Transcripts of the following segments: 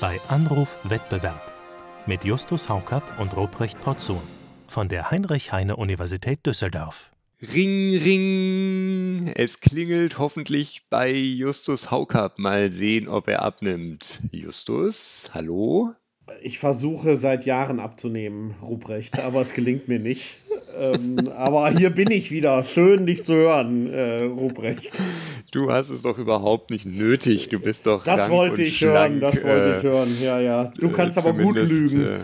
bei Anruf Wettbewerb mit Justus Haukapp und Ruprecht Porzun von der Heinrich-Heine-Universität Düsseldorf. Ring, ring. Es klingelt hoffentlich bei Justus Haukapp. Mal sehen, ob er abnimmt. Justus, hallo? Ich versuche seit Jahren abzunehmen, Ruprecht, aber es gelingt mir nicht. ähm, aber hier bin ich wieder. Schön, dich zu hören, äh, Ruprecht. Du hast es doch überhaupt nicht nötig. Du bist doch. Das wollte ich schlank, hören, das wollte äh, ich hören. Ja, ja. Du kannst aber gut lügen. Äh,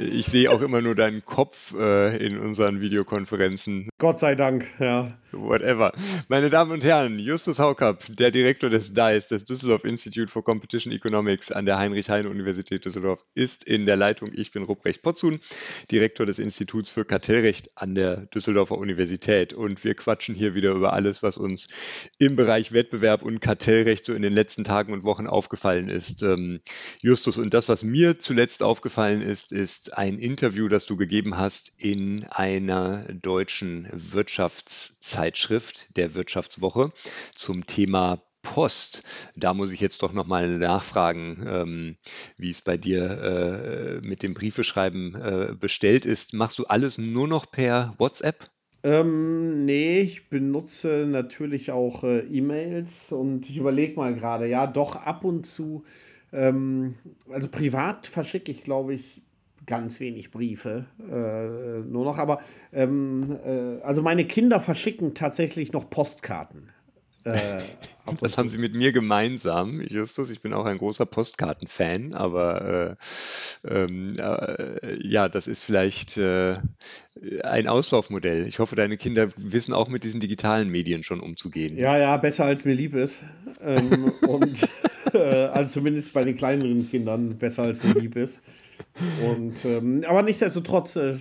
ich sehe auch immer nur deinen Kopf äh, in unseren Videokonferenzen. Gott sei Dank, ja. Whatever. Meine Damen und Herren, Justus Haukapp, der Direktor des DICE, des Düsseldorf Institute for Competition Economics an der Heinrich-Heine-Universität Düsseldorf, ist in der Leitung. Ich bin Ruprecht Potzun, Direktor des Instituts für Kartellrecht an der Düsseldorfer Universität. Und wir quatschen hier wieder über alles, was uns im Bereich Wettbewerb und Kartellrecht so in den letzten Tagen und Wochen aufgefallen ist. Ähm, Justus, und das, was mir zuletzt aufgefallen ist, ist, ist ein Interview, das du gegeben hast in einer deutschen Wirtschaftszeitschrift, der Wirtschaftswoche, zum Thema Post. Da muss ich jetzt doch nochmal nachfragen, ähm, wie es bei dir äh, mit dem Briefeschreiben äh, bestellt ist. Machst du alles nur noch per WhatsApp? Ähm, nee, ich benutze natürlich auch äh, E-Mails und ich überlege mal gerade, ja, doch ab und zu. Ähm, also privat verschicke ich, glaube ich, ganz wenig Briefe äh, nur noch. Aber ähm, äh, also meine Kinder verschicken tatsächlich noch Postkarten. Äh, das haben sie mit mir gemeinsam, Justus. Ich bin auch ein großer Postkartenfan, aber äh, ähm, äh, ja, das ist vielleicht ein Auslaufmodell. Ich hoffe, deine Kinder wissen auch mit diesen digitalen Medien schon umzugehen. Ja, ja, besser als mir lieb ist. Ähm, und äh, also zumindest bei den kleineren Kindern besser als mir lieb ist. Und, ähm, aber nichtsdestotrotz äh,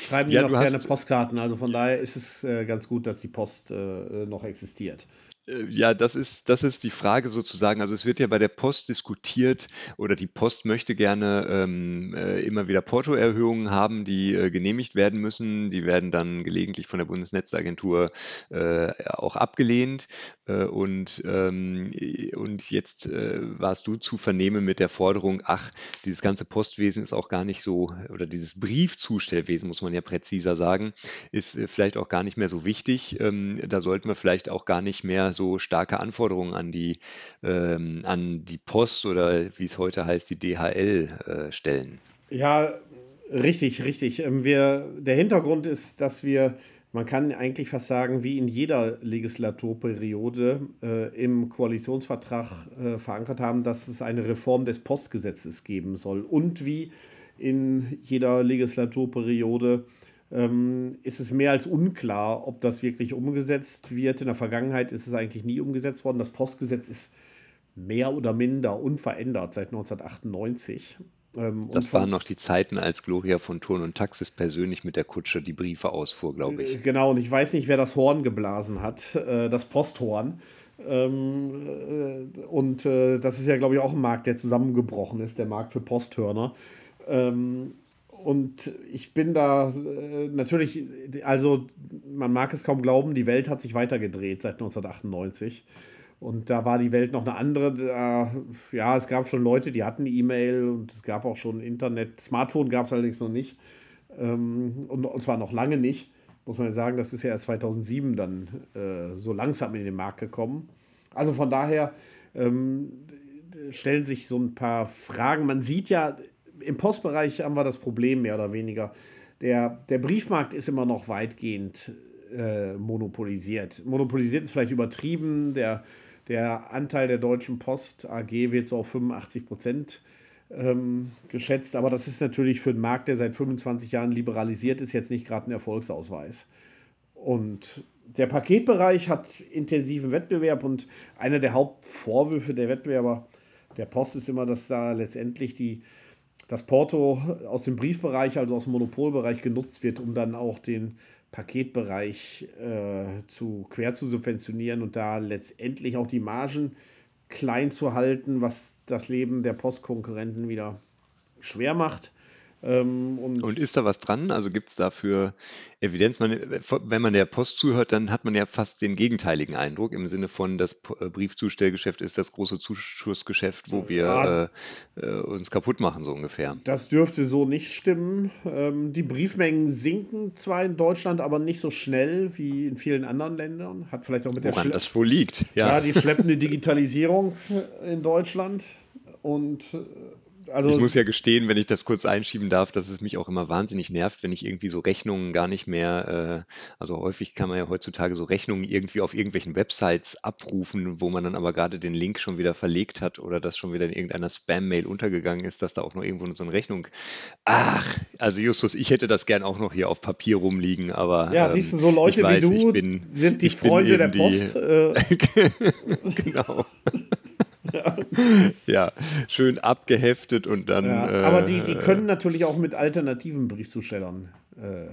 schreiben die ja, noch gerne Postkarten. Also von daher ist es äh, ganz gut, dass die Post äh, noch existiert. Äh, ja, das ist, das ist die Frage sozusagen. Also es wird ja bei der Post diskutiert oder die Post möchte gerne ähm, äh, immer wieder Portoerhöhungen haben, die äh, genehmigt werden müssen. Die werden dann gelegentlich von der Bundesnetzagentur äh, auch abgelehnt. Äh, und, ähm, und jetzt warst du zu vernehmen mit der Forderung, ach, dieses ganze Postwesen ist auch gar nicht so, oder dieses Briefzustellwesen, muss man ja präziser sagen, ist vielleicht auch gar nicht mehr so wichtig. Ähm, da sollten wir vielleicht auch gar nicht mehr so starke Anforderungen an die, ähm, an die Post oder wie es heute heißt, die DHL äh, stellen. Ja, richtig, richtig. Ähm, wir, der Hintergrund ist, dass wir, man kann eigentlich fast sagen, wie in jeder Legislaturperiode äh, im Koalitionsvertrag äh, verankert haben, dass es eine Reform des Postgesetzes geben soll. Und wie in jeder Legislaturperiode ähm, ist es mehr als unklar, ob das wirklich umgesetzt wird. In der Vergangenheit ist es eigentlich nie umgesetzt worden. Das Postgesetz ist mehr oder minder unverändert seit 1998. Ähm, das waren noch die Zeiten, als Gloria von Thurn und Taxis persönlich mit der Kutsche die Briefe ausfuhr, glaube ich. Äh, genau, und ich weiß nicht, wer das Horn geblasen hat, äh, das Posthorn. Ähm, äh, und äh, das ist ja, glaube ich, auch ein Markt, der zusammengebrochen ist, der Markt für Posthörner. Ähm, und ich bin da äh, natürlich, also man mag es kaum glauben, die Welt hat sich weitergedreht seit 1998. Und da war die Welt noch eine andere. Da, ja, es gab schon Leute, die hatten E-Mail und es gab auch schon Internet. Smartphone gab es allerdings noch nicht. Ähm, und, und zwar noch lange nicht. Muss man sagen, das ist ja erst 2007 dann äh, so langsam in den Markt gekommen. Also von daher ähm, stellen sich so ein paar Fragen. Man sieht ja, im Postbereich haben wir das Problem mehr oder weniger. Der, der Briefmarkt ist immer noch weitgehend äh, monopolisiert. Monopolisiert ist vielleicht übertrieben. Der, der Anteil der Deutschen Post AG wird so auf 85 Prozent ähm, geschätzt. Aber das ist natürlich für einen Markt, der seit 25 Jahren liberalisiert ist, jetzt nicht gerade ein Erfolgsausweis. Und der Paketbereich hat intensiven Wettbewerb und einer der Hauptvorwürfe der Wettbewerber der Post ist immer, dass da letztendlich die, das Porto aus dem Briefbereich, also aus dem Monopolbereich genutzt wird, um dann auch den Paketbereich äh, zu quer zu subventionieren und da letztendlich auch die Margen klein zu halten, was das Leben der Postkonkurrenten wieder schwer macht. Ähm, und, und, ist da was dran? Also gibt es dafür Evidenz? Man, wenn man der Post zuhört, dann hat man ja fast den gegenteiligen Eindruck im Sinne von, das äh, Briefzustellgeschäft ist das große Zuschussgeschäft, wo wir äh, äh, uns kaputt machen, so ungefähr. Das dürfte so nicht stimmen. Ähm, die Briefmengen sinken zwar in Deutschland, aber nicht so schnell wie in vielen anderen Ländern. Hat vielleicht auch mit Woran der das wohl liegt. Ja. ja, die schleppende Digitalisierung in Deutschland und also ich muss ja gestehen, wenn ich das kurz einschieben darf, dass es mich auch immer wahnsinnig nervt, wenn ich irgendwie so Rechnungen gar nicht mehr, äh, also häufig kann man ja heutzutage so Rechnungen irgendwie auf irgendwelchen Websites abrufen, wo man dann aber gerade den Link schon wieder verlegt hat oder das schon wieder in irgendeiner Spam-Mail untergegangen ist, dass da auch noch irgendwo so eine Rechnung. Ach, also Justus, ich hätte das gern auch noch hier auf Papier rumliegen, aber. Ja, ähm, siehst du, so Leute weiß, wie du bin, sind die Freunde der Post. Die, äh. genau. ja, schön abgeheftet und dann. Ja, aber die, die äh, können natürlich auch mit alternativen Briefzustellern äh,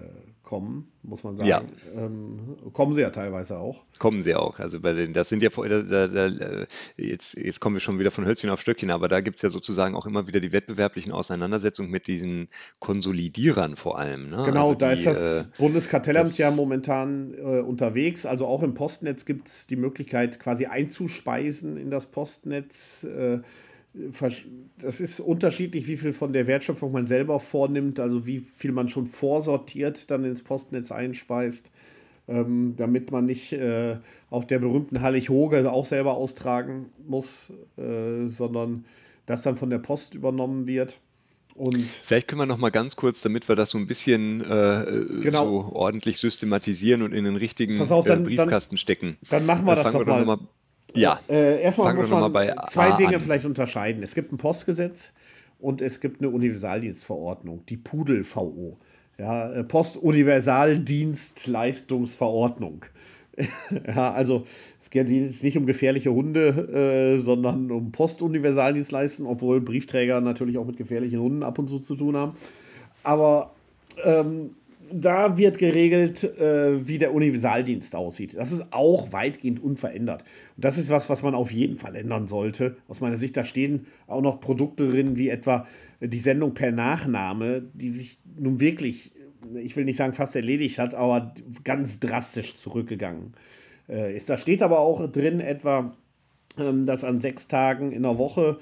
kommen, muss man sagen. Ja. Ähm, kommen sie ja teilweise auch. Kommen sie auch. Also bei den, das sind ja da, da, jetzt, jetzt kommen wir schon wieder von Hölzchen auf Stöckchen, aber da gibt es ja sozusagen auch immer wieder die wettbewerblichen Auseinandersetzungen mit diesen Konsolidierern vor allem. Ne? Genau, also da die, ist das äh, Bundeskartellamt das, ja momentan äh, unterwegs. Also auch im Postnetz gibt es die Möglichkeit, quasi einzuspeisen in das Postnetz. Äh, das ist unterschiedlich, wie viel von der Wertschöpfung man selber vornimmt, also wie viel man schon vorsortiert dann ins Postnetz einspeist, ähm, damit man nicht äh, auf der berühmten Hallig-Hoge auch selber austragen muss, äh, sondern das dann von der Post übernommen wird. Und Vielleicht können wir noch mal ganz kurz, damit wir das so ein bisschen äh, genau. so ordentlich systematisieren und in den richtigen auf, dann, Briefkasten dann, stecken. Dann machen wir das doch mal. mal ja. Äh, erstmal muss man zwei A Dinge an. vielleicht unterscheiden. Es gibt ein Postgesetz und es gibt eine Universaldienstverordnung, die Pudel-VO. Ja, äh, Postuniversaldienstleistungsverordnung. ja, also es geht jetzt nicht um gefährliche Hunde, äh, sondern um Postuniversaldienstleistungen, obwohl Briefträger natürlich auch mit gefährlichen Hunden ab und zu zu tun haben. Aber ähm, da wird geregelt, äh, wie der Universaldienst aussieht. Das ist auch weitgehend unverändert. Und das ist was, was man auf jeden Fall ändern sollte. Aus meiner Sicht, da stehen auch noch Produkte drin, wie etwa die Sendung per Nachname, die sich nun wirklich, ich will nicht sagen fast erledigt hat, aber ganz drastisch zurückgegangen äh, ist. Da steht aber auch drin etwa, ähm, dass an sechs Tagen in der Woche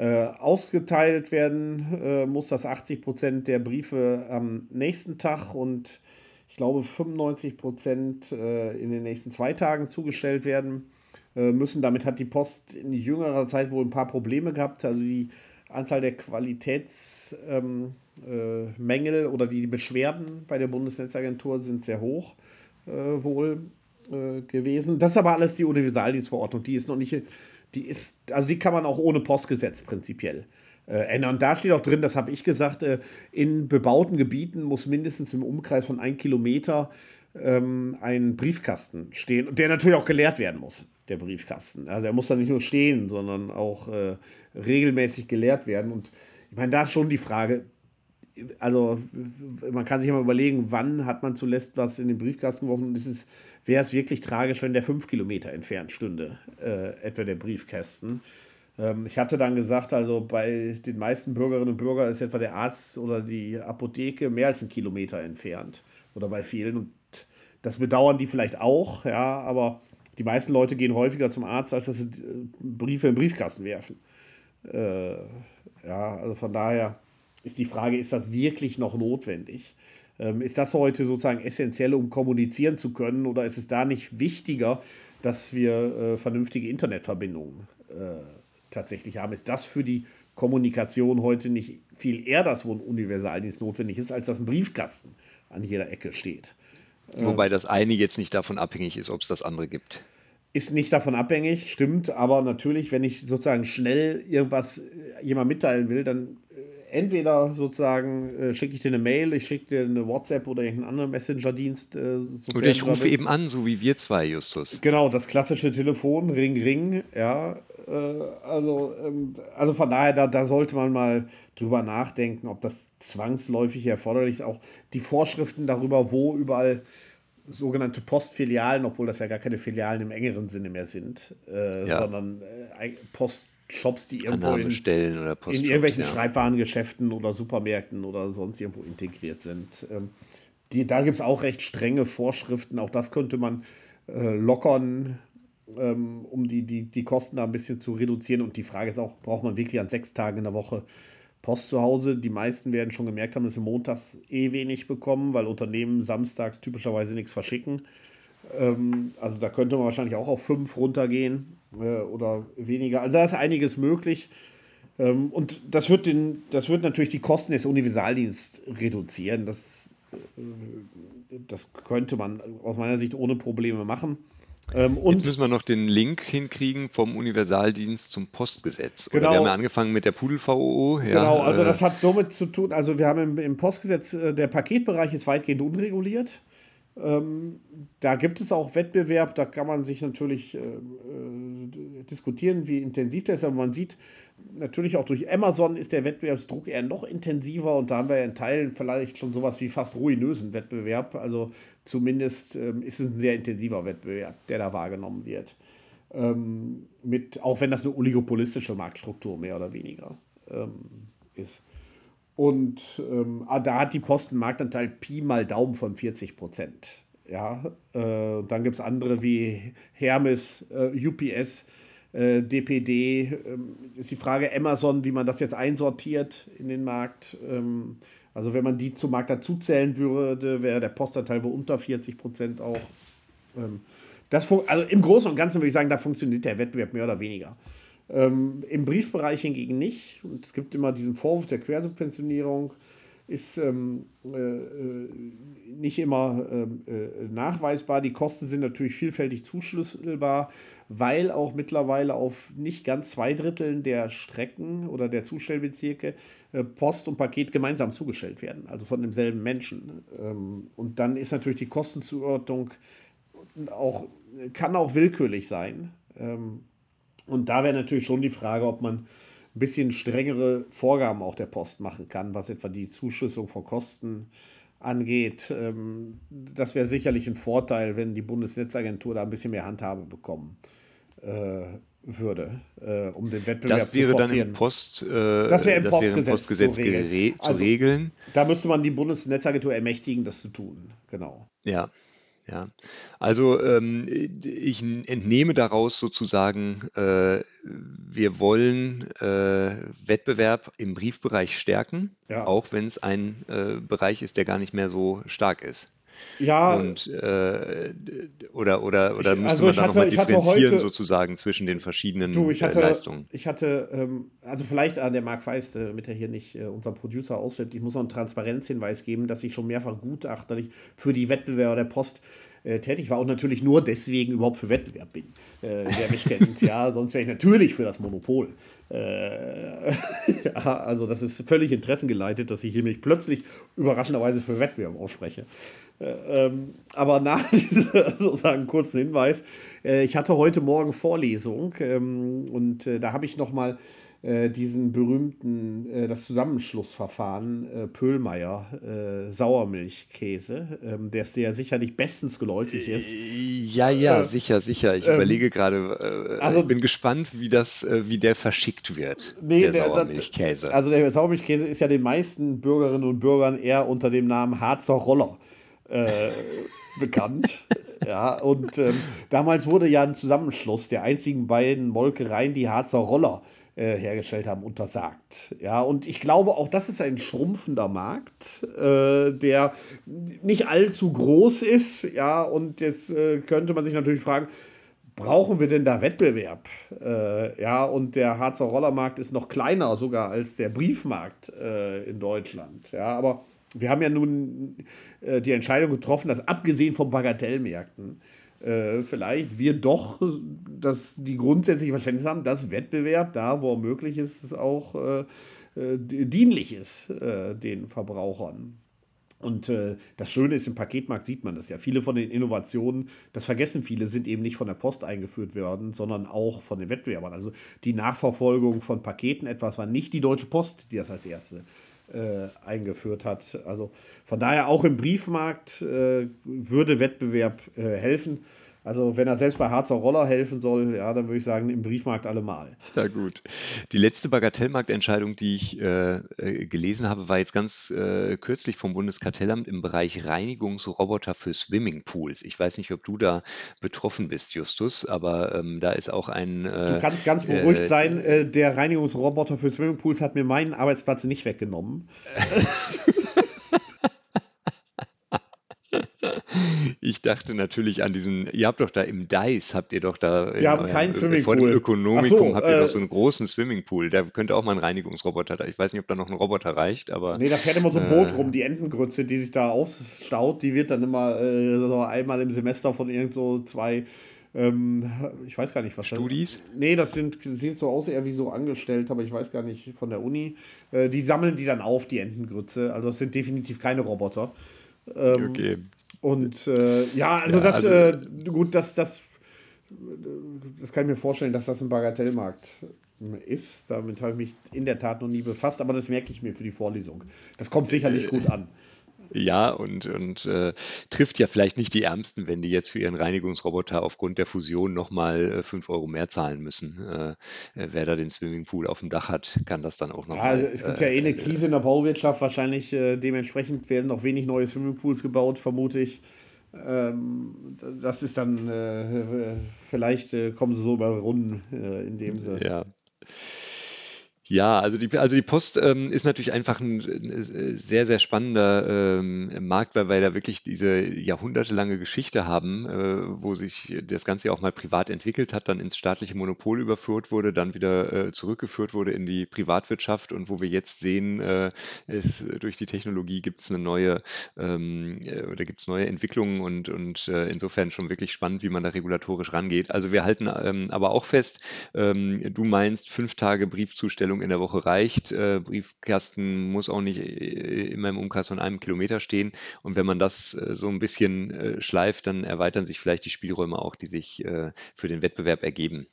äh, ausgeteilt werden äh, muss, dass 80 Prozent der Briefe am nächsten Tag und ich glaube 95 Prozent äh, in den nächsten zwei Tagen zugestellt werden äh, müssen. Damit hat die Post in jüngerer Zeit wohl ein paar Probleme gehabt. Also die Anzahl der Qualitätsmängel ähm, äh, oder die Beschwerden bei der Bundesnetzagentur sind sehr hoch wohl gewesen. Das ist aber alles die Universaldienstverordnung. Die ist noch nicht die ist, also die kann man auch ohne Postgesetz prinzipiell äh, ändern. Da steht auch drin, das habe ich gesagt, äh, in bebauten Gebieten muss mindestens im Umkreis von ein Kilometer ähm, ein Briefkasten stehen, der natürlich auch geleert werden muss, der Briefkasten. Also er muss da nicht nur stehen, sondern auch äh, regelmäßig geleert werden. Und ich meine, da ist schon die Frage, also man kann sich mal überlegen, wann hat man zuletzt was in den Briefkasten geworfen und wäre es wirklich tragisch, wenn der fünf Kilometer entfernt stünde, äh, etwa der Briefkasten. Ähm, ich hatte dann gesagt, also bei den meisten Bürgerinnen und Bürgern ist etwa der Arzt oder die Apotheke mehr als einen Kilometer entfernt. Oder bei vielen. Und das bedauern die vielleicht auch, ja, aber die meisten Leute gehen häufiger zum Arzt, als dass sie äh, Briefe im Briefkasten werfen. Äh, ja, also von daher ist die Frage, ist das wirklich noch notwendig? Ähm, ist das heute sozusagen essentiell, um kommunizieren zu können? Oder ist es da nicht wichtiger, dass wir äh, vernünftige Internetverbindungen äh, tatsächlich haben? Ist das für die Kommunikation heute nicht viel eher das, wo ein Universaldienst notwendig ist, als dass ein Briefkasten an jeder Ecke steht? Wobei das eine jetzt nicht davon abhängig ist, ob es das andere gibt. Ist nicht davon abhängig, stimmt, aber natürlich, wenn ich sozusagen schnell irgendwas äh, jemand mitteilen will, dann entweder sozusagen äh, schicke ich dir eine Mail, ich schicke dir eine WhatsApp oder irgendeinen anderen Messenger-Dienst. Äh, oder ich rufe eben an, so wie wir zwei, Justus. Genau, das klassische Telefon, Ring, Ring, ja. Äh, also, ähm, also von daher, da, da sollte man mal drüber nachdenken, ob das zwangsläufig erforderlich ist. Auch die Vorschriften darüber, wo überall sogenannte Postfilialen, obwohl das ja gar keine Filialen im engeren Sinne mehr sind, äh, ja. sondern äh, Post Shops, die irgendwo in, in irgendwelchen ja. Schreibwarengeschäften oder Supermärkten oder sonst irgendwo integriert sind. Ähm, die, da gibt es auch recht strenge Vorschriften. Auch das könnte man äh, lockern, ähm, um die, die, die Kosten da ein bisschen zu reduzieren. Und die Frage ist auch, braucht man wirklich an sechs Tagen in der Woche Post zu Hause? Die meisten werden schon gemerkt haben, dass sie montags eh wenig bekommen, weil Unternehmen samstags typischerweise nichts verschicken. Ähm, also da könnte man wahrscheinlich auch auf fünf runtergehen äh, oder weniger. Also da ist einiges möglich. Ähm, und das wird, den, das wird natürlich die Kosten des Universaldienstes reduzieren. Das, äh, das könnte man aus meiner Sicht ohne Probleme machen. Ähm, Jetzt müssen wir noch den Link hinkriegen vom Universaldienst zum Postgesetz. Oder Genau. wir haben ja angefangen mit der Pudel-VOO. Ja, Genau, also äh, das hat damit zu tun, also wir haben im, im Postgesetz, äh, der Paketbereich ist weitgehend unreguliert. Ähm, da gibt es auch Wettbewerb, da kann man sich natürlich äh, äh, diskutieren, wie intensiv der ist, aber man sieht natürlich auch durch Amazon ist der Wettbewerbsdruck eher noch intensiver und da haben wir ja in Teilen vielleicht schon sowas wie fast ruinösen Wettbewerb. Also zumindest ähm, ist es ein sehr intensiver Wettbewerb, der da wahrgenommen wird. Ähm, mit, auch wenn das eine oligopolistische Marktstruktur mehr oder weniger ähm, ist. Und ähm, ah, da hat die Post einen Marktanteil Pi mal Daumen von 40 Prozent. Ja, äh, dann gibt es andere wie Hermes, äh, UPS, äh, DPD. Ähm, ist die Frage Amazon, wie man das jetzt einsortiert in den Markt. Ähm, also wenn man die zum Markt dazuzählen würde, wäre der Postanteil wohl unter 40 Prozent auch. Ähm, das also im Großen und Ganzen würde ich sagen, da funktioniert der Wettbewerb mehr oder weniger. Ähm, Im Briefbereich hingegen nicht. Und es gibt immer diesen Vorwurf der Quersubventionierung, ist ähm, äh, äh, nicht immer ähm, äh, nachweisbar. Die Kosten sind natürlich vielfältig zuschlüsselbar, weil auch mittlerweile auf nicht ganz zwei Dritteln der Strecken oder der Zustellbezirke äh, Post und Paket gemeinsam zugestellt werden, also von demselben Menschen. Ähm, und dann ist natürlich die Kostenzuordnung auch, kann auch willkürlich sein. Ähm, und da wäre natürlich schon die Frage, ob man ein bisschen strengere Vorgaben auch der Post machen kann, was etwa die Zuschüssung von Kosten angeht. Ähm, das wäre sicherlich ein Vorteil, wenn die Bundesnetzagentur da ein bisschen mehr Handhabe bekommen äh, würde, äh, um den Wettbewerb das wäre zu dann im, Post, äh, Das wäre im im Postgesetz Postgesetz zu regeln. zu Also- regeln. Da müsste man die Bundesnetzagentur ermächtigen, das zu tun. Genau. Ja, ja. Also ähm, ich entnehme daraus sozusagen, äh, wir wollen äh, Wettbewerb im Briefbereich stärken, Ja. auch wenn es ein äh, Bereich ist, der gar nicht mehr so stark ist. Ja, Und äh, oder oder oder Ich- müsste also man da nochmal differenzieren heute- sozusagen zwischen den verschiedenen Du, ich äh, hatte, Leistungen? ich hatte, ähm, also vielleicht an der Marc Feist, äh, damit er hier nicht äh, unser Producer ausfällt, ich muss noch einen Transparenzhinweis geben, dass ich schon mehrfach gutachterlich für die Wettbewerber der Post äh, tätig war und natürlich nur deswegen überhaupt für Wettbewerb bin, äh, wer mich kennt. Ja, sonst wäre ich natürlich für das Monopol. Äh, ja, also das ist völlig interessengeleitet, dass ich hier mich plötzlich überraschenderweise für Wettbewerb ausspreche. Äh, ähm, aber nach diesem sozusagen kurzen Hinweis, äh, ich hatte heute Morgen Vorlesung ähm, und äh, da habe ich nochmal äh, diesen berühmten, äh, das Zusammenschlussverfahren äh, Pöhlmeier, äh, Sauermilchkäse, ähm, der sehr sicherlich bestens geläufig ist. Ja, ja, sicher, sicher. Ich ähm, überlege gerade, also- bin gespannt, wie das, wie der verschickt wird, Nee, der der- das- Sauermilchkäse. Also der Sauermilchkäse ist ja den meisten Bürgerinnen und Bürgern eher unter dem Namen Harzer Roller äh, bekannt. Ja, und ähm, damals wurde ja ein Zusammenschluss der einzigen beiden Molkereien, die Harzer Roller äh, hergestellt haben, untersagt. Ja, und ich glaube, auch das ist ein schrumpfender Markt, äh, der nicht allzu groß ist. Ja, und jetzt äh, könnte man sich natürlich fragen, brauchen wir denn da Wettbewerb? Äh, ja, und der Harzer Rollermarkt ist noch kleiner sogar als der Briefmarkt äh, in Deutschland. Ja, aber wir haben ja nun äh, die Entscheidung getroffen, dass abgesehen von Bagatellmärkten äh, vielleicht wir doch dass die grundsätzliche Verständnis haben, dass Wettbewerb da, wo er möglich ist, auch äh, äh, dienlich ist äh, den Verbrauchern. Und äh, das Schöne ist, im Paketmarkt sieht man das ja. Viele von den Innovationen, das vergessen viele, sind eben nicht von der Post eingeführt worden, sondern auch von den Wettbewerbern. Also die Nachverfolgung von Paketen etwas war nicht die Deutsche Post, die das als erste äh, eingeführt hat. Also von daher auch im Briefmarkt äh, würde Wettbewerb äh, helfen. Also wenn er selbst bei Harzer Roller helfen soll, ja, dann würde ich sagen, im Briefmarkt allemal. Ja gut. Die letzte Bagatellmarktentscheidung, die ich äh, äh, gelesen habe, war jetzt ganz äh, kürzlich vom Bundeskartellamt im Bereich Reinigungsroboter für Swimmingpools. Ich weiß nicht, ob du da betroffen bist, Justus, aber ähm, da ist auch ein... Äh, du kannst ganz beruhigt äh, sein, äh, der Reinigungsroboter für Swimmingpools hat mir meinen Arbeitsplatz nicht weggenommen. Ich dachte natürlich an diesen, ihr habt doch da im DICE, habt ihr doch da Wir haben keinen Swimmingpool. Vor dem Ökonomikum so, habt ihr äh, doch so einen großen Swimmingpool. Da könnte auch mal ein Reinigungsroboter da. Ich weiß nicht, ob da noch ein Roboter reicht, aber. Nee, da fährt immer so ein Boot äh, rum, die Entengrütze, die sich da aufstaut, die wird dann immer äh, so einmal im Semester von irgend so zwei ähm, ich weiß gar nicht, was Studis? Das, nee, das sind, sieht so aus eher wie so angestellt, aber ich weiß gar nicht von der Uni. Äh, die sammeln die dann auf, die Entengrütze. Also das sind definitiv keine Roboter. Ähm, okay. Und äh, ja, also ja, das, also, äh, gut, das, das, das kann ich mir vorstellen, dass das ein Bagatellmarkt ist. Damit habe ich mich in der Tat noch nie befasst, aber das merke ich mir für die Vorlesung. Das kommt sicherlich gut an. Ja, und, und äh, trifft ja vielleicht nicht die Ärmsten, wenn die jetzt für ihren Reinigungsroboter aufgrund der Fusion nochmal 5 äh, Euro mehr zahlen müssen. Äh, wer da den Swimmingpool auf dem Dach hat, kann das dann auch noch. Ja, mal, es gibt ja eh eine äh, Krise in der Bauwirtschaft. Wahrscheinlich äh, dementsprechend werden noch wenig neue Swimmingpools gebaut, vermute ich. Ähm, das ist dann, äh, vielleicht kommen sie so über Runden in dem Sinne. Ja. Ja, also die, also die Post ähm, ist natürlich einfach ein, ein sehr, sehr spannender ähm, Markt, weil wir da wirklich diese jahrhundertelange Geschichte haben, äh, wo sich das Ganze auch mal privat entwickelt hat, dann ins staatliche Monopol überführt wurde, dann wieder äh, zurückgeführt wurde in die Privatwirtschaft und wo wir jetzt sehen, äh, es, durch die Technologie gibt es eine neue ähm, äh, oder gibt es neue Entwicklungen und, und äh, insofern schon wirklich spannend, wie man da regulatorisch rangeht. Also wir halten ähm, aber auch fest, ähm, du meinst fünf Tage Briefzustellung in der Woche reicht. Äh, Briefkasten muss auch nicht äh, immer im Umkreis von einem Kilometer stehen. Und wenn man das äh, so ein bisschen äh, schleift, dann erweitern sich vielleicht die Spielräume auch, die sich äh, für den Wettbewerb ergeben.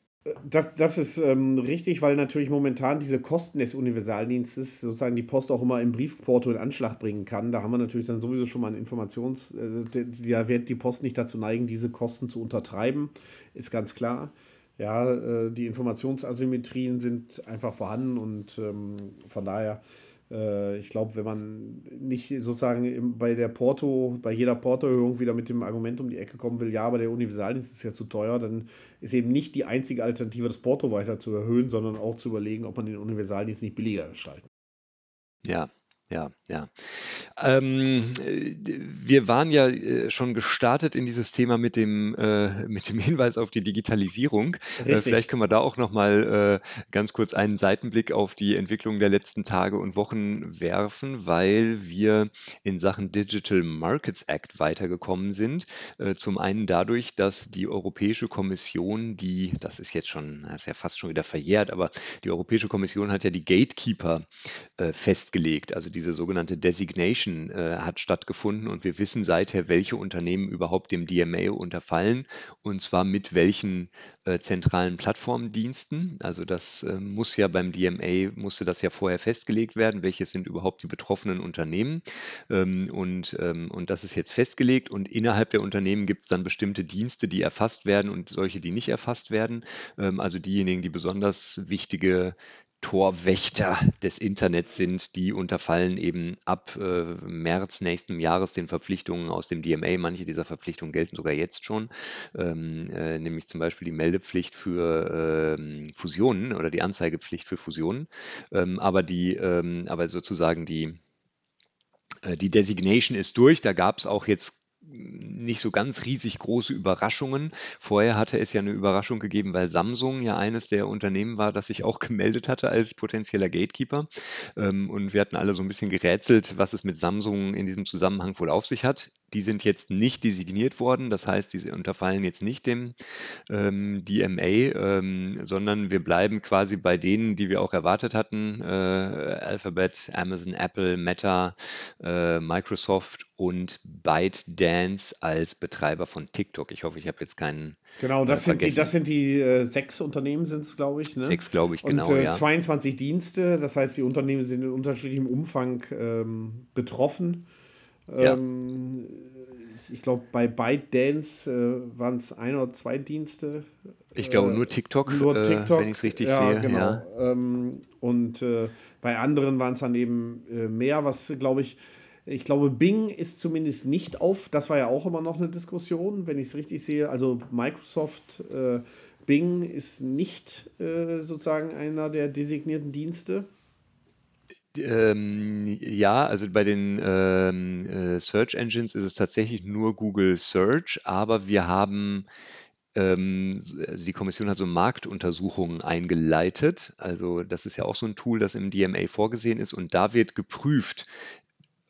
Das, das ist ähm, richtig, weil natürlich momentan diese Kosten des Universaldienstes sozusagen die Post auch immer im Briefporto in Anschlag bringen kann. Da haben wir natürlich dann sowieso schon mal ein Informations-, äh, da wird die Post nicht dazu neigen, diese Kosten zu untertreiben, ist ganz klar ja, äh, die Informationsasymmetrien sind einfach vorhanden und ähm, von daher, äh, ich glaube, wenn man nicht sozusagen bei der Porto, bei jeder Portoerhöhung wieder mit dem Argument um die Ecke kommen will, ja, aber der Universaldienst ist ja zu teuer, dann ist eben nicht die einzige Alternative, das Porto weiter zu erhöhen, sondern auch zu überlegen, ob man den Universaldienst nicht billiger gestalten. Ja, ja, ja. Ähm, wir waren ja äh, schon gestartet in dieses Thema mit dem, äh, mit dem Hinweis auf die Digitalisierung. Äh, vielleicht können wir da auch nochmal äh, ganz kurz einen Seitenblick auf die Entwicklung der letzten Tage und Wochen werfen, weil wir in Sachen Digital Markets Act weitergekommen sind. Äh, zum einen dadurch, dass die Europäische Kommission, die, das ist jetzt schon, das ist ja fast schon wieder verjährt, aber die Europäische Kommission hat ja die Gatekeeper äh, festgelegt, also diese sogenannte Designation äh, hat stattgefunden und wir wissen seither, welche Unternehmen überhaupt dem DMA unterfallen und zwar mit welchen äh, zentralen Plattformdiensten. Also das äh, muss ja beim DMA, musste das ja vorher festgelegt werden, welche sind überhaupt die betroffenen Unternehmen. Ähm, und, ähm, und das ist jetzt festgelegt und innerhalb der Unternehmen gibt es dann bestimmte Dienste, die erfasst werden und solche, die nicht erfasst werden. Ähm, also diejenigen, die besonders wichtige Torwächter des Internets sind, die unterfallen eben ab äh, März nächsten Jahres den Verpflichtungen aus dem DMA. Manche dieser Verpflichtungen gelten sogar jetzt schon, ähm, äh, nämlich zum Beispiel die Meldepflicht für ähm, Fusionen oder die Anzeigepflicht für Fusionen. Ähm, aber die, ähm, aber sozusagen die äh, die Designation ist durch. Da gab es auch jetzt nicht so ganz riesig große Überraschungen. Vorher hatte es ja eine Überraschung gegeben, weil Samsung ja eines der Unternehmen war, das sich auch gemeldet hatte als potenzieller Gatekeeper. Ähm, und wir hatten alle so ein bisschen gerätselt, was es mit Samsung in diesem Zusammenhang wohl auf sich hat. Die sind jetzt nicht designiert worden, das heißt, diese unterfallen jetzt nicht dem ähm, DMA, ähm, sondern wir bleiben quasi bei denen, die wir auch erwartet hatten. Äh, Alphabet, Amazon, Apple, Meta, äh, Microsoft und ByteDance als Betreiber von TikTok. Ich hoffe, ich habe jetzt keinen. Genau, das, äh, sind, die, das sind die äh, sechs Unternehmen, sind es, glaube ich. Ne? Sechs, glaube ich, genau. Und äh, ja. 22 Dienste, das heißt, die Unternehmen sind in unterschiedlichem Umfang ähm, betroffen. Ja. Ähm, ich glaube, bei ByteDance äh, waren es ein oder zwei Dienste. Ich glaube nur TikTok, nur äh, TikTok wenn ich es richtig ja, sehe. Genau. Ja. Ähm, und äh, bei anderen waren es dann eben äh, mehr, was glaube ich, ich glaube, Bing ist zumindest nicht auf, das war ja auch immer noch eine Diskussion, wenn ich es richtig sehe. Also Microsoft äh, Bing ist nicht äh, sozusagen einer der designierten Dienste. Ähm, ja, also bei den ähm, äh, Search Engines ist es tatsächlich nur Google Search, aber wir haben also die Kommission hat so Marktuntersuchungen eingeleitet. Also das ist ja auch so ein Tool, das im DMA vorgesehen ist und da wird geprüft,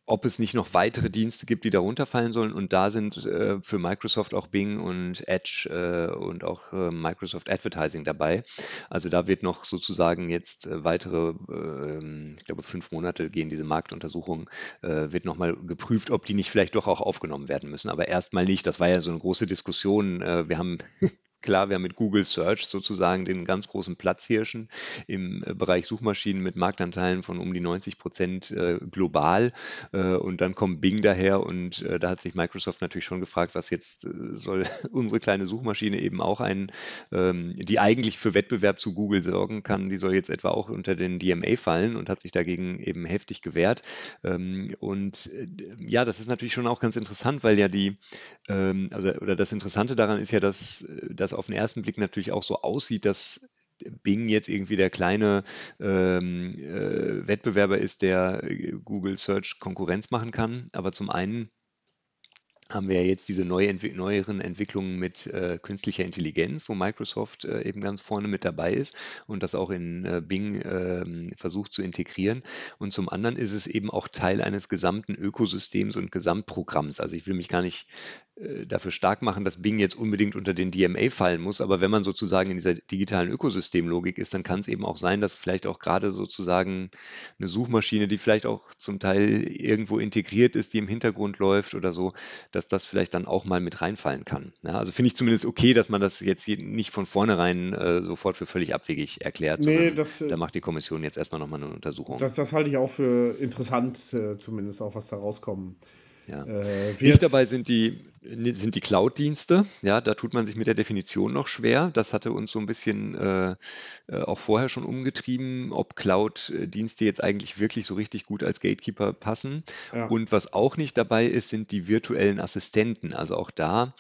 ob es nicht noch weitere Dienste gibt, die darunter fallen sollen. Und da sind äh, für Microsoft auch Bing und Edge äh, und auch äh, Microsoft Advertising dabei. Also da wird noch sozusagen jetzt äh, weitere, ähm, ich glaube fünf Monate gehen diese Marktuntersuchungen, äh, wird nochmal geprüft, ob die nicht vielleicht doch auch aufgenommen werden müssen. Aber erstmal nicht. Das war ja so eine große Diskussion. Äh, wir haben Klar, wir haben mit Google Search sozusagen den ganz großen Platzhirschen im äh, Bereich Suchmaschinen mit Marktanteilen von um die 90 Prozent äh, global. Äh, und dann kommt Bing daher und da hat sich Microsoft natürlich schon gefragt, was jetzt soll unsere kleine Suchmaschine eben auch ein, ähm, die eigentlich für Wettbewerb zu Google sorgen kann, die soll jetzt etwa auch unter den DMA fallen und hat sich dagegen eben heftig gewehrt. Ähm, und ja, das ist natürlich schon auch ganz interessant, weil ja die, ähm, also, oder das Interessante daran ist ja, dass, dass auf den ersten Blick natürlich auch so aussieht, dass Bing jetzt irgendwie der kleine ähm, äh, Wettbewerber ist, der äh, Google Search Konkurrenz machen kann. Aber zum einen haben wir jetzt diese neue Entwi neueren Entwicklungen mit äh, künstlicher Intelligenz, wo Microsoft äh, eben ganz vorne mit dabei ist und das auch in äh, Bing ähm, versucht zu integrieren. Und zum anderen ist es eben auch Teil eines gesamten Ökosystems und Gesamtprogramms. Also ich will mich gar nicht äh, dafür stark machen, dass Bing jetzt unbedingt unter den DMA fallen muss, aber wenn man sozusagen in dieser digitalen Ökosystemlogik ist, dann kann es eben auch sein, dass vielleicht auch gerade sozusagen eine Suchmaschine, die vielleicht auch zum Teil irgendwo integriert ist, die im Hintergrund läuft oder so, dass das vielleicht dann auch mal mit reinfallen kann. Ja, also finde ich zumindest okay, dass man das jetzt nicht von vornherein äh, sofort für völlig abwegig erklärt, nee, das, da macht die Kommission jetzt erstmal nochmal eine Untersuchung. Das, das halte ich auch für interessant, äh, zumindest auch, was da rauskommt. Ja. Äh, Nicht dabei sind die, sind die Cloud-Dienste. Ja, da tut man sich mit der Definition noch schwer. Das hatte uns so ein bisschen äh, äh auch vorher schon umgetrieben, ob Cloud-Dienste jetzt eigentlich wirklich so richtig gut als Gatekeeper passen. Ja. Und was auch nicht dabei ist, sind die virtuellen Assistenten. Also auch da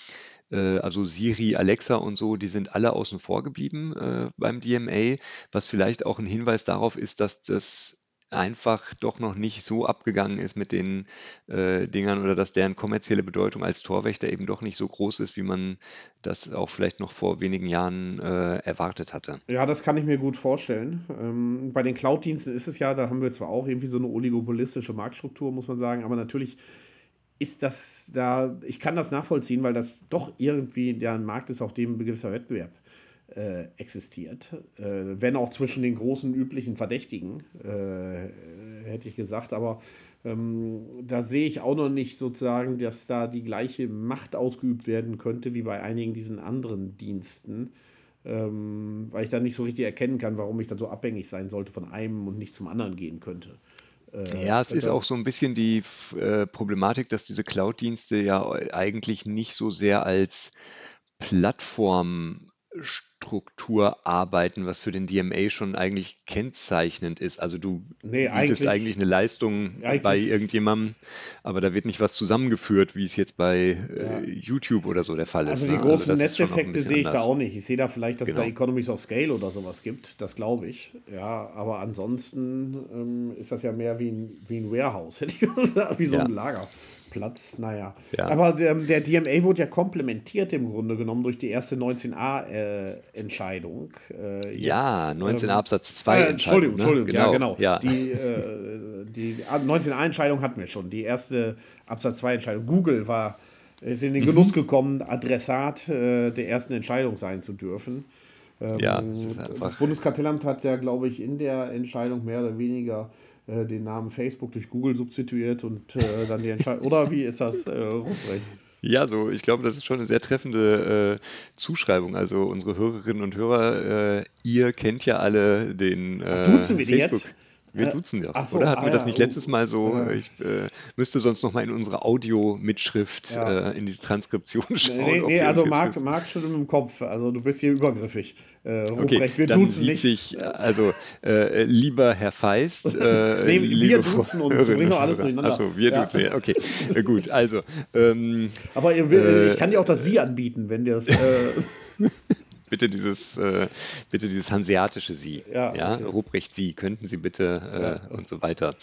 äh, also Siri, Alexa und so, die sind alle außen vor geblieben äh, beim DMA, was vielleicht auch ein Hinweis darauf ist, dass das einfach doch noch nicht so abgegangen ist mit den äh, Dingern oder dass deren kommerzielle Bedeutung als Torwächter eben doch nicht so groß ist, wie man das auch vielleicht noch vor wenigen Jahren äh, erwartet hatte. Ja, das kann ich mir gut vorstellen. Ähm, bei den Cloud-Diensten ist es ja, da haben wir zwar auch irgendwie so eine oligopolistische Marktstruktur, muss man sagen, aber natürlich ist das da, ich kann das nachvollziehen, weil das doch irgendwie ein Markt ist, auf dem ein gewisser Wettbewerb äh, existiert. Äh, wenn auch zwischen den großen üblichen Verdächtigen, äh, hätte ich gesagt. Aber ähm, da sehe ich auch noch nicht sozusagen, dass da die gleiche Macht ausgeübt werden könnte wie bei einigen diesen anderen Diensten. Ähm, weil ich da nicht so richtig erkennen kann, warum ich dann so abhängig sein sollte von einem und nicht zum anderen gehen könnte. Äh, ja, es ist auch so ein bisschen die äh, Problematik, dass diese Cloud-Dienste ja eigentlich nicht so sehr als Plattform Struktur arbeiten, was für den DMA schon eigentlich kennzeichnend ist. Also du nee, bietest eigentlich, eigentlich eine Leistung eigentlich bei irgendjemandem, aber da wird nicht was zusammengeführt, wie es jetzt bei äh, ja. äh, YouTube oder so der Fall also ist. Also die ne? großen also Netzeffekte sehe ich anders. da auch nicht. Ich sehe da vielleicht, dass genau. es da Economies of Scale oder sowas gibt, das glaube ich. Ja, aber ansonsten ähm, ist das ja mehr wie ein, wie ein Warehouse, hätte ich gesagt, wie so ja. ein Lager. Platz, naja. Ja. Aber der, der, DMA wurde ja komplementiert im Grunde genommen durch die erste 19a-Entscheidung. Äh, äh, ja, 19a ähm, Absatz 2 äh, Entschuldigung, ne? Entschuldigung, genau. ja, genau. Ja. Die, äh, die 19a-Entscheidung hatten wir schon. Die erste Absatz 2-Entscheidung. Google war, ist in den mhm. Genuss gekommen, Adressat äh, der ersten Entscheidung sein zu dürfen. Ähm, ja, das, das Bundeskartellamt hat ja, glaube ich, in der Entscheidung mehr oder weniger äh, den Namen Facebook durch Google substituiert und äh, dann die Entscheidung. Oder wie ist das, äh, Ruprecht? Ja, so, ich glaube, das ist schon eine sehr treffende äh, Zuschreibung. Also unsere Hörerinnen und Hörer, äh, ihr kennt ja alle den äh, Ach, duzen wir Facebook. Jetzt? Wir duzen ja, so, oder? Hatten ah, wir das nicht letztes Mal so? Ich äh, müsste sonst noch mal in unsere Audio-Mitschrift ja. äh, in die Transkription schauen. Nee, nee also Marc, Marc schon im Kopf. Also du bist hier übergriffig. Äh, okay, wir dann duzen nicht. sich, also äh, lieber Herr Feist. Äh, nee, wir duzen uns, du bringst doch alles durcheinander. Achso, wir ja. duzen, ja, okay, äh, gut, also. Ähm, Aber äh, ich kann dir auch das Sie anbieten, wenn dir das. Bitte dieses, äh, bitte dieses hanseatische Sie. Ja, ja? Okay. Ruprecht Sie, könnten Sie bitte äh, ja. und so weiter.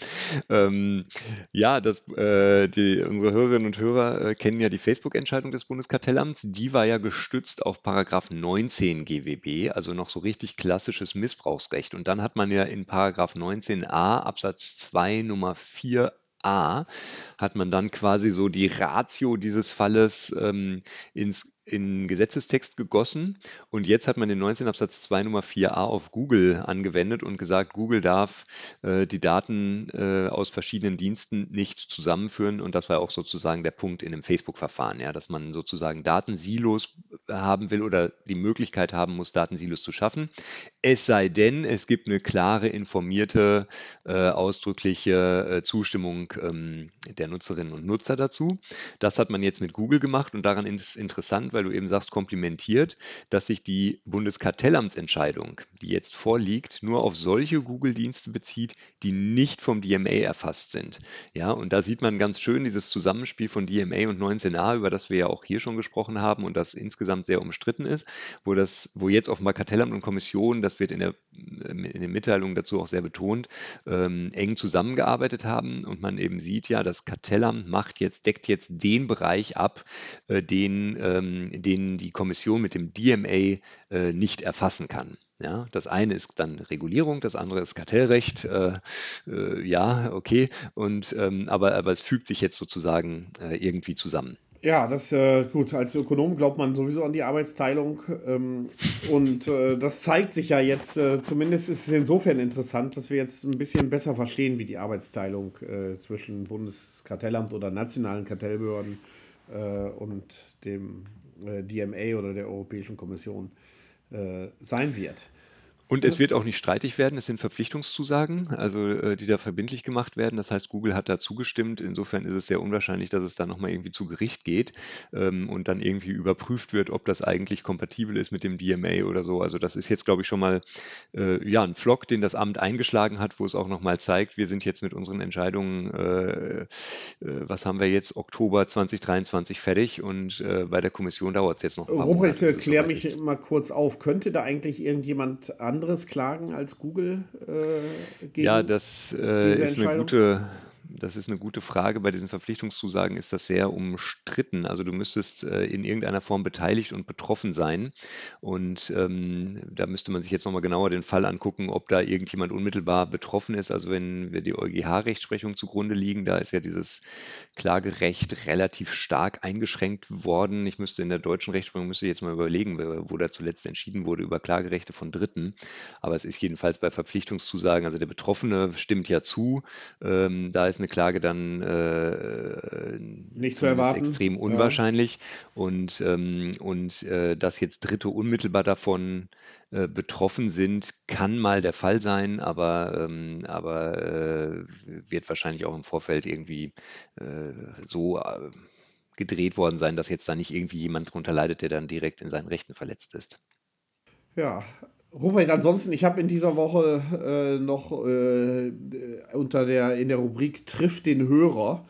Ähm, ja, das, äh, die, unsere Hörerinnen und Hörer äh, kennen ja die Facebook-Entscheidung des Bundeskartellamts. Die war ja gestützt auf Paragraph 19 GWB, also noch so richtig klassisches Missbrauchsrecht. Und dann hat man ja in Paragraph 19a Absatz 2 Nummer 4 A hat man dann quasi so die Ratio dieses Falles ähm, ins in Gesetzestext gegossen und jetzt hat man den 19 Absatz 2 Nummer 4a auf Google angewendet und gesagt, Google darf äh, die Daten äh, aus verschiedenen Diensten nicht zusammenführen und das war auch sozusagen der Punkt in dem Facebook-Verfahren, ja, dass man sozusagen Datensilos haben will oder die Möglichkeit haben muss, Datensilos zu schaffen. Es sei denn, es gibt eine klare, informierte, äh, ausdrückliche äh, Zustimmung ähm, der Nutzerinnen und Nutzer dazu. Das hat man jetzt mit Google gemacht und daran ist interessant, weil du eben sagst, komplimentiert, dass sich die Bundeskartellamtsentscheidung, die jetzt vorliegt, nur auf solche Google-Dienste bezieht, die nicht vom DMA erfasst sind. Ja, und da sieht man ganz schön dieses Zusammenspiel von DMA und 19a, über das wir ja auch hier schon gesprochen haben und das insgesamt sehr umstritten ist, wo das, wo jetzt offenbar Kartellamt und Kommission, das wird in der in den Mitteilungen dazu auch sehr betont, ähm, eng zusammengearbeitet haben und man eben sieht ja, das Kartellamt macht jetzt, deckt jetzt den Bereich ab, äh, den ähm, den die Kommission mit dem DMA äh, nicht erfassen kann. Ja, das eine ist dann Regulierung, das andere ist Kartellrecht. Äh, äh, ja, okay. Und, ähm, aber, aber es fügt sich jetzt sozusagen äh, irgendwie zusammen. Ja, das äh, gut. Als Ökonom glaubt man sowieso an die Arbeitsteilung. Ähm, und äh, das zeigt sich ja jetzt, äh, zumindest ist es insofern interessant, dass wir jetzt ein bisschen besser verstehen, wie die Arbeitsteilung äh, zwischen Bundeskartellamt oder nationalen Kartellbehörden äh, und dem DMA oder der Europäischen Kommission äh, sein wird. Und es wird auch nicht streitig werden, es sind Verpflichtungszusagen, also äh, die da verbindlich gemacht werden. Das heißt, Google hat da zugestimmt. Insofern ist es sehr unwahrscheinlich, dass es da nochmal irgendwie zu Gericht geht ähm, und dann irgendwie überprüft wird, ob das eigentlich kompatibel ist mit dem DMA oder so. Also das ist jetzt, glaube ich, schon mal äh, ja, ein Flock, den das Amt eingeschlagen hat, wo es auch nochmal zeigt, wir sind jetzt mit unseren Entscheidungen, äh, äh was haben wir jetzt, Oktober 2023 fertig und äh, bei der Kommission dauert es jetzt noch. Robert, klär mich mal kurz auf. Könnte da eigentlich irgendjemand an anderes klagen als Google äh, gegen Ja, das äh, ist eine gute, das ist eine gute Frage. Bei diesen Verpflichtungszusagen ist das sehr umstritten. Also du müsstest äh, in irgendeiner Form beteiligt und betroffen sein. Und ähm, da müsste man sich jetzt nochmal genauer den Fall angucken, ob da irgendjemand unmittelbar betroffen ist. Also wenn wir die EuGH-Rechtsprechung zugrunde liegen, da ist ja dieses Klagerecht relativ stark eingeschränkt worden. Ich müsste in der deutschen Rechtsprechung, müsste jetzt mal überlegen, wo da zuletzt entschieden wurde über Klagerechte von Dritten. Aber es ist jedenfalls bei Verpflichtungszusagen, also der Betroffene stimmt ja zu. Ähm, da ist eine Klage dann äh, nicht zu erwarten. extrem unwahrscheinlich. Ja. Und, ähm, und äh, dass jetzt Dritte unmittelbar davon äh, betroffen sind, kann mal der Fall sein, aber, ähm, aber äh, wird wahrscheinlich auch im Vorfeld irgendwie äh, so äh, gedreht worden sein, dass jetzt da nicht irgendwie jemand drunter leidet, der dann direkt in seinen Rechten verletzt ist. Ja, Robert, ansonsten, ich habe in dieser Woche äh, noch äh, unter der, in der Rubrik Trifft den Hörer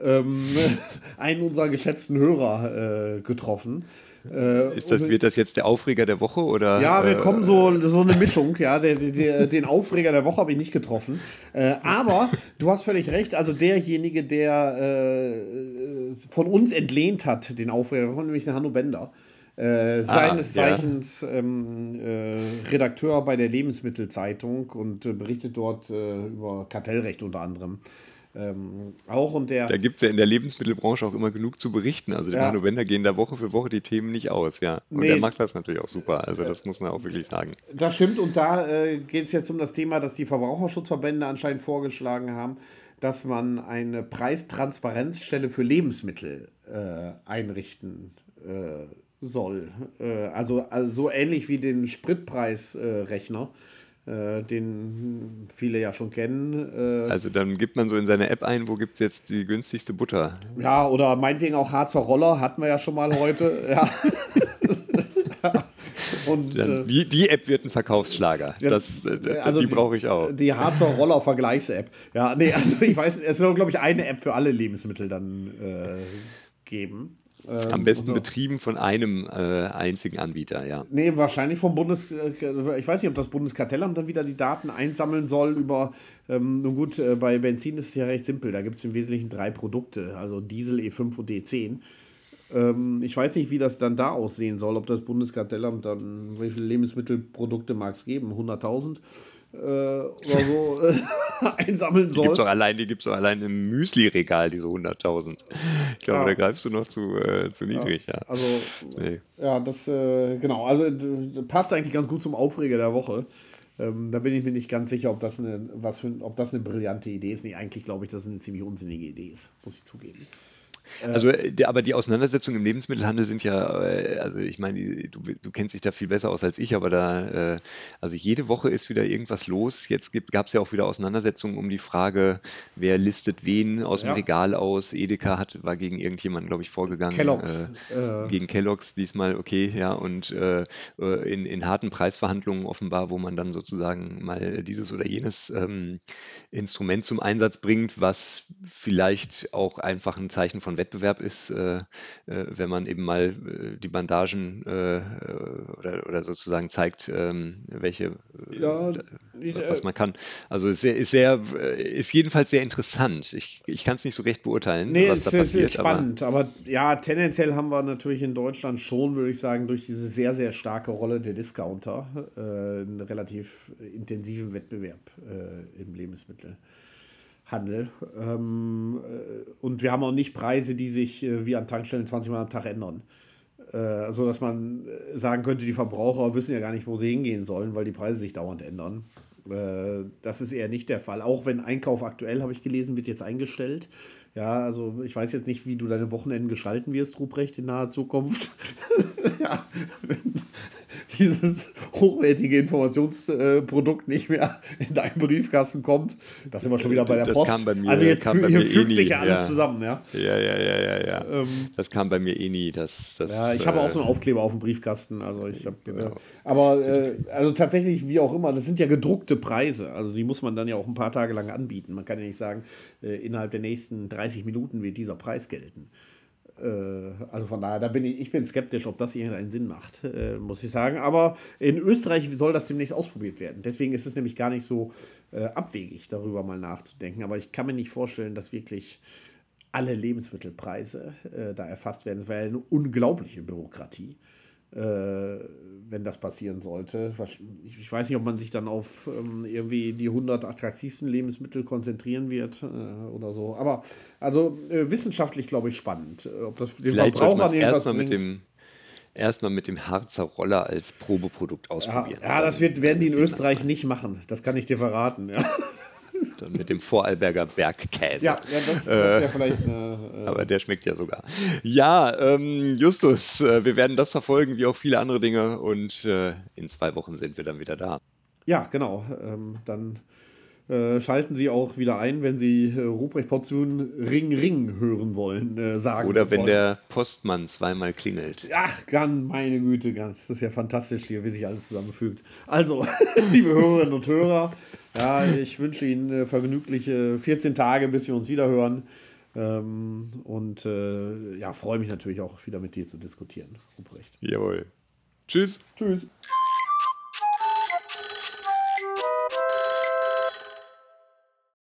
ähm, einen unserer geschätzten Hörer äh, getroffen. Äh, ist das, wird das jetzt der Aufreger der Woche? Oder, ja, wir kommen so, so eine Mischung. Ja, der, der, den Aufreger der Woche habe ich nicht getroffen. Äh, aber du hast völlig recht. Also derjenige, der äh, von uns entlehnt hat, den Aufreger, nämlich der Hanno Bender. Äh, seines ah, Zeichens ja. ähm, äh, Redakteur bei der Lebensmittelzeitung und äh, berichtet dort äh, über Kartellrecht unter anderem. Ähm, auch und der. Da gibt es ja in der Lebensmittelbranche auch immer genug zu berichten. Also die ja. Manuwender gehen da Woche für Woche die Themen nicht aus, ja. Und nee. der macht das natürlich auch super. Also das muss man auch wirklich sagen. Das stimmt und da äh, geht es jetzt um das Thema, das die Verbraucherschutzverbände anscheinend vorgeschlagen haben, dass man eine Preistransparenzstelle für Lebensmittel äh, einrichten äh, soll. Äh, also, also so ähnlich wie den Spritpreisrechner. äh, den viele ja schon kennen. Äh, also dann gibt man so in seine App ein, wo gibt es jetzt die günstigste Butter? Ja, oder meinetwegen auch Harzer Roller, hatten wir ja schon mal heute. ja. Und, äh, die, die App wird ein Verkaufsschlager. Das, äh, also die, die brauche ich auch. Die Harzer Roller Vergleichs-App. Ja, nee, also ich weiß, es soll, glaube ich, eine App für alle Lebensmittel dann äh, geben. Ähm, Am besten betrieben von einem äh, einzigen Anbieter, ja. Nee, wahrscheinlich vom Bundes... Äh, ich weiß nicht, ob das Bundeskartellamt dann wieder die Daten einsammeln soll über... Ähm, nun gut, äh, bei Benzin ist es ja recht simpel. Da gibt es im Wesentlichen drei Produkte, also Diesel, E5 und E10. Ähm, ich weiß nicht, wie das dann da aussehen soll, ob das Bundeskartellamt dann, wie viele Lebensmittelprodukte mag es geben? 100.000? Äh, oder so äh, einsammeln soll. Die gibt's doch allein, die gibt es doch allein im Müsli-Regal, diese 100.000. Ich glaube, ja. da greifst du noch zu, äh, zu niedrig. Ja, ja. Also, nee. ja, das, äh, genau, also passt eigentlich ganz gut zum Aufreger der Woche. Ähm, da bin ich mir nicht ganz sicher, ob das eine, was für, ob das eine brillante Idee ist. Nee, eigentlich glaube ich, dass es eine ziemlich unsinnige Idee ist, muss ich zugeben. Äh, also, äh, aber die Auseinandersetzungen im Lebensmittelhandel sind ja, äh, also ich meine, du, du kennst dich da viel besser aus als ich, aber da, also jede Woche ist wieder irgendwas los. Jetzt gab es ja auch wieder Auseinandersetzungen um die Frage, wer listet wen aus dem ja. Regal aus. Edeka hat, war gegen irgendjemanden, glaube ich, vorgegangen. Kellogg's. Äh, gegen Kellogg's diesmal, okay, ja, und äh, in, in harten Preisverhandlungen offenbar, wo man dann sozusagen mal dieses oder jenes ähm, Instrument zum Einsatz bringt, was vielleicht auch einfach ein Zeichen von Wettbewerb ist, äh, äh, wenn man eben mal äh, die Bandagen äh, oder, oder sozusagen zeigt, ähm, welche, ja, was man kann. Also ist sehr, ist, sehr, ist jedenfalls sehr interessant. Ich, ich kann es nicht so recht beurteilen, nee, was es, da passiert. ist spannend, aber, aber ja, tendenziell haben wir natürlich in Deutschland schon, würde ich sagen, durch diese sehr, sehr starke Rolle der Discounter äh, einen relativ intensiven Wettbewerb äh, im Lebensmittel. Handel. Ähm, äh, und wir haben auch nicht Preise, die sich äh, wie an Tankstellen 20 Mal am Tag ändern. Äh, so dass man äh, sagen könnte, die Verbraucher wissen ja gar nicht, wo sie hingehen sollen, weil die Preise sich dauernd ändern. Äh, das ist eher nicht der Fall. Auch wenn Einkauf aktuell, habe ich gelesen, wird jetzt eingestellt. Ja, also ich weiß jetzt nicht, wie du deine Wochenenden gestalten wirst, Ruprecht, in naher Zukunft. ja, dieses hochwertige Informationsprodukt nicht mehr in deinen Briefkasten kommt, da sind wir schon wieder bei der das Post. Kam bei mir, also jetzt kam bei hier fügt eh sich ja alles ja. zusammen, ja. Ja, ja, ja, ja, ja. Ähm, das kam bei mir eh nie. Das, das, ja, ich habe auch so einen äh, Aufkleber auf dem Briefkasten. Also ich habe, genau. äh, aber äh, also tatsächlich, wie auch immer, das sind ja gedruckte Preise. Also die muss man dann ja auch ein paar Tage lang anbieten. Man kann ja nicht sagen, äh, innerhalb der nächsten 30 Minuten wird dieser Preis gelten. Äh, also von daher, da bin ich, ich bin skeptisch, ob das irgendeinen Sinn macht, äh, muss ich sagen. Aber in Österreich soll das demnächst ausprobiert werden. Deswegen ist es nämlich gar nicht so äh, abwegig, darüber mal nachzudenken. Aber ich kann mir nicht vorstellen, dass wirklich alle Lebensmittelpreise da erfasst werden. Das wäre eine unglaubliche Bürokratie wenn das passieren sollte. Ich weiß nicht, ob man sich dann auf ähm, irgendwie die 100 attraktivsten Lebensmittel konzentrieren wird äh, oder so. Aber also äh, wissenschaftlich, glaube ich, spannend. Äh, ob das den Vielleicht Verbrauchern erstmal mit dem erstmal mit dem Harzer Roller als Probeprodukt ausprobieren. Ja, ja das wird, werden die in Österreich nicht machen. Das kann ich dir verraten. Ja. Dann mit dem Vorarlberger Bergkäse. Ja, ja das, das wäre äh, vielleicht eine, äh Aber der schmeckt ja sogar. Ja, ähm, Justus, äh, wir werden das verfolgen, wie auch viele andere Dinge. Und äh, in zwei Wochen sind wir dann wieder da. Ja, genau. Ähm, dann äh, schalten Sie auch wieder ein, wenn Sie äh, Ruprecht Portion Ring Ring hören wollen, äh, sagen. Oder wenn wollen. der Postmann zweimal klingelt. Ach, ganz, meine Güte, ganz. Das ist ja fantastisch hier, wie sich alles zusammenfügt. Also, liebe Hörerinnen und Hörer, ja, ich wünsche Ihnen äh, vergnügliche 14 Tage, bis wir uns wieder hören. Ähm, und äh, ja, freue mich natürlich auch wieder mit dir zu diskutieren, Ruprecht. Jawohl. Tschüss. Tschüss.